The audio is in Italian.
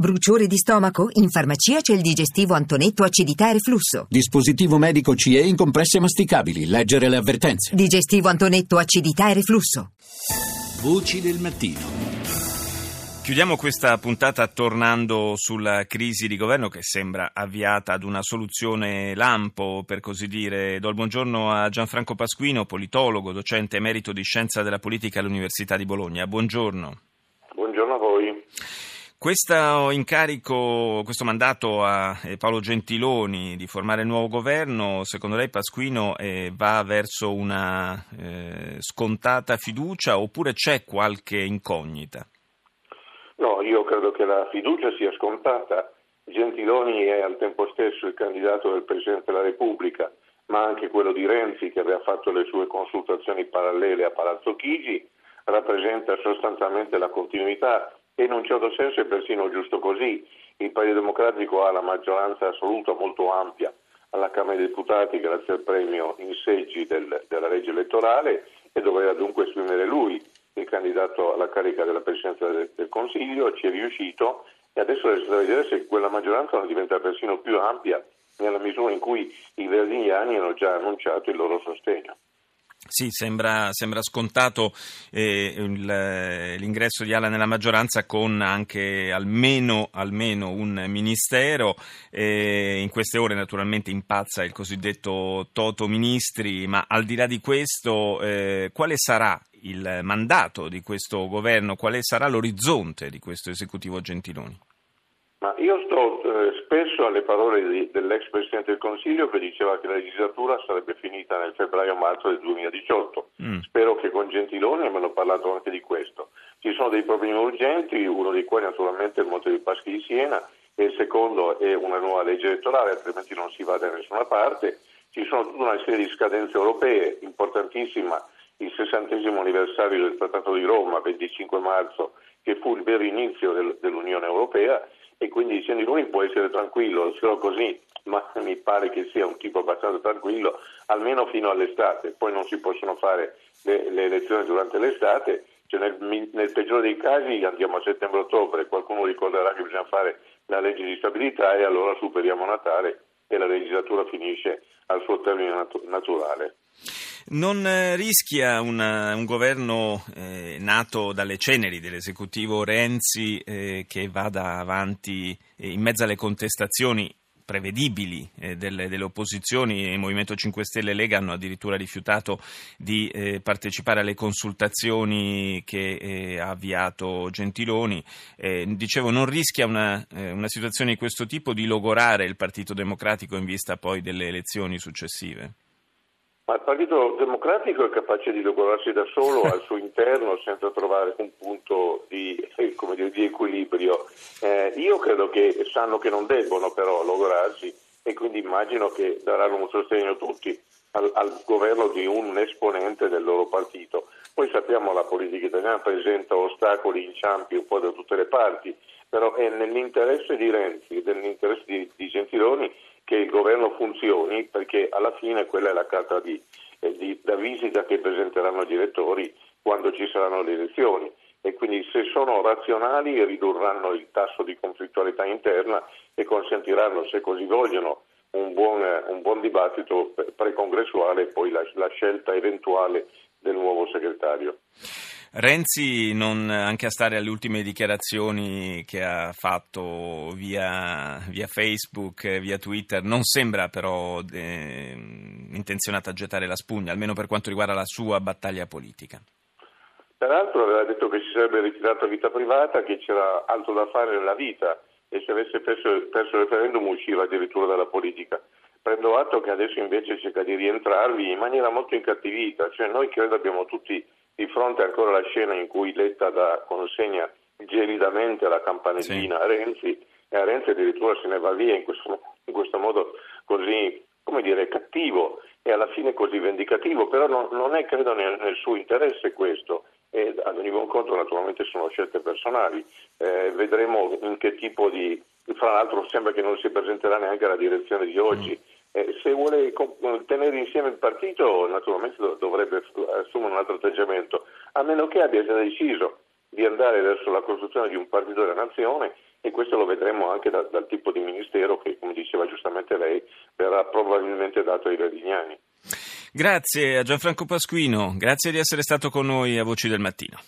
Bruciore di stomaco? In farmacia c'è il digestivo Antonetto acidità e reflusso. Dispositivo medico CE in compresse masticabili. Leggere le avvertenze. Digestivo Antonetto acidità e reflusso. Voci del mattino. Chiudiamo questa puntata tornando sulla crisi di governo che sembra avviata ad una soluzione lampo, per così dire. Do il buongiorno a Gianfranco Pasquino, politologo, docente emerito di scienza della politica all'Università di Bologna. Buongiorno. Buongiorno a voi. Questo incarico, questo mandato a eh, Paolo Gentiloni di formare il nuovo governo, secondo lei Pasquino eh, va verso una eh, scontata fiducia oppure c'è qualche incognita? No, io credo che la fiducia sia scontata. Gentiloni è al tempo stesso il candidato del Presidente della Repubblica, ma anche quello di Renzi che aveva fatto le sue consultazioni parallele a Palazzo Chigi, rappresenta sostanzialmente la continuità e in un certo senso è persino giusto così. Il Partito Democratico ha la maggioranza assoluta molto ampia alla Camera dei Deputati grazie al premio in seggi del, della legge elettorale e doveva dunque esprimere lui il candidato alla carica della Presidenza del, del Consiglio, ci è riuscito e adesso resta da vedere se quella maggioranza non diventa persino più ampia nella misura in cui i verdiniani hanno già annunciato il loro sostegno. Sì, sembra, sembra scontato eh, l'ingresso di Ala nella maggioranza con anche almeno, almeno un ministero. Eh, in queste ore naturalmente impazza il cosiddetto Toto Ministri, ma al di là di questo eh, quale sarà il mandato di questo governo, quale sarà l'orizzonte di questo esecutivo Gentiloni? Ma io sto eh, spesso alle parole di, dell'ex Presidente del Consiglio che diceva che la legislatura sarebbe finita nel febbraio-marzo del 2018. Mm. Spero che con Gentiloni abbiano parlato anche di questo. Ci sono dei problemi urgenti, uno dei quali naturalmente è il Monte dei Paschi di Siena e il secondo è una nuova legge elettorale, altrimenti non si va da nessuna parte. Ci sono tutta una serie di scadenze europee, importantissima il sessantesimo anniversario del Trattato di Roma, 25 marzo, che fu il vero inizio del, dell'Unione Europea e quindi dicendo lui può essere tranquillo, solo così, ma mi pare che sia un tipo abbastanza tranquillo, almeno fino all'estate, poi non si possono fare le, le elezioni durante l'estate, cioè nel, nel, peggiore dei casi andiamo a settembre-ottobre, qualcuno ricorderà che bisogna fare la legge di stabilità e allora superiamo Natale e la legislatura finisce al suo termine nat- naturale. Non eh, rischia una, un governo eh, nato dalle ceneri dell'esecutivo Renzi eh, che vada avanti eh, in mezzo alle contestazioni prevedibili eh, delle, delle, opposizioni, il Movimento 5 Stelle e Lega hanno addirittura rifiutato di eh, partecipare alle consultazioni che eh, ha avviato Gentiloni. Eh, dicevo, non rischia una, eh, una situazione di questo tipo di logorare il Partito Democratico in vista poi delle elezioni successive? Ma il Partito Democratico è capace di logorarsi da solo al suo interno senza trovare un punto di, eh, dire, di equilibrio. Eh, io credo che sanno che non debbono però logorarsi e quindi immagino che daranno un sostegno tutti al, al governo di un esponente del loro partito. Poi sappiamo che la politica italiana presenta ostacoli, inciampi un po' da tutte le parti, però è nell'interesse di Renzi e nell'interesse di, di Gentiloni che il governo funzioni perché alla fine quella è la carta di, eh, di, da visita che presenteranno gli elettori quando ci saranno le elezioni e quindi se sono razionali ridurranno il tasso di conflittualità interna e consentiranno, se così vogliono, un buon, un buon dibattito precongressuale e poi la, la scelta eventuale del nuovo segretario. Renzi, non, anche a stare alle ultime dichiarazioni che ha fatto via, via Facebook, via Twitter, non sembra però eh, intenzionato a gettare la spugna, almeno per quanto riguarda la sua battaglia politica. Peraltro aveva detto che si sarebbe ritirato a vita privata, che c'era altro da fare nella vita e se avesse perso, perso il referendum usciva addirittura dalla politica. Prendo atto che adesso invece cerca di rientrarvi in maniera molto incattivita, cioè noi credo abbiamo tutti di fronte ancora alla scena in cui Letta dà consegna gelidamente la campanellina sì. a Renzi e a Renzi addirittura se ne va via in questo, in questo modo così, come dire, cattivo e alla fine così vendicativo, però non, non è credo nel, nel, suo interesse questo e ad ogni buon conto naturalmente sono scelte personali, eh, vedremo in che tipo di, fra l'altro sembra che non si presenterà neanche alla direzione di oggi. Mm eh, se vuole tenere insieme il partito naturalmente dovrebbe assumere un altro atteggiamento, a meno che abbia già deciso di andare verso la costruzione di un partito della nazione e questo lo vedremo anche da, dal tipo di ministero che, come diceva giustamente lei, verrà probabilmente dato ai Verdignani. Grazie a Gianfranco Pasquino, grazie di essere stato con noi a Voci del Mattino.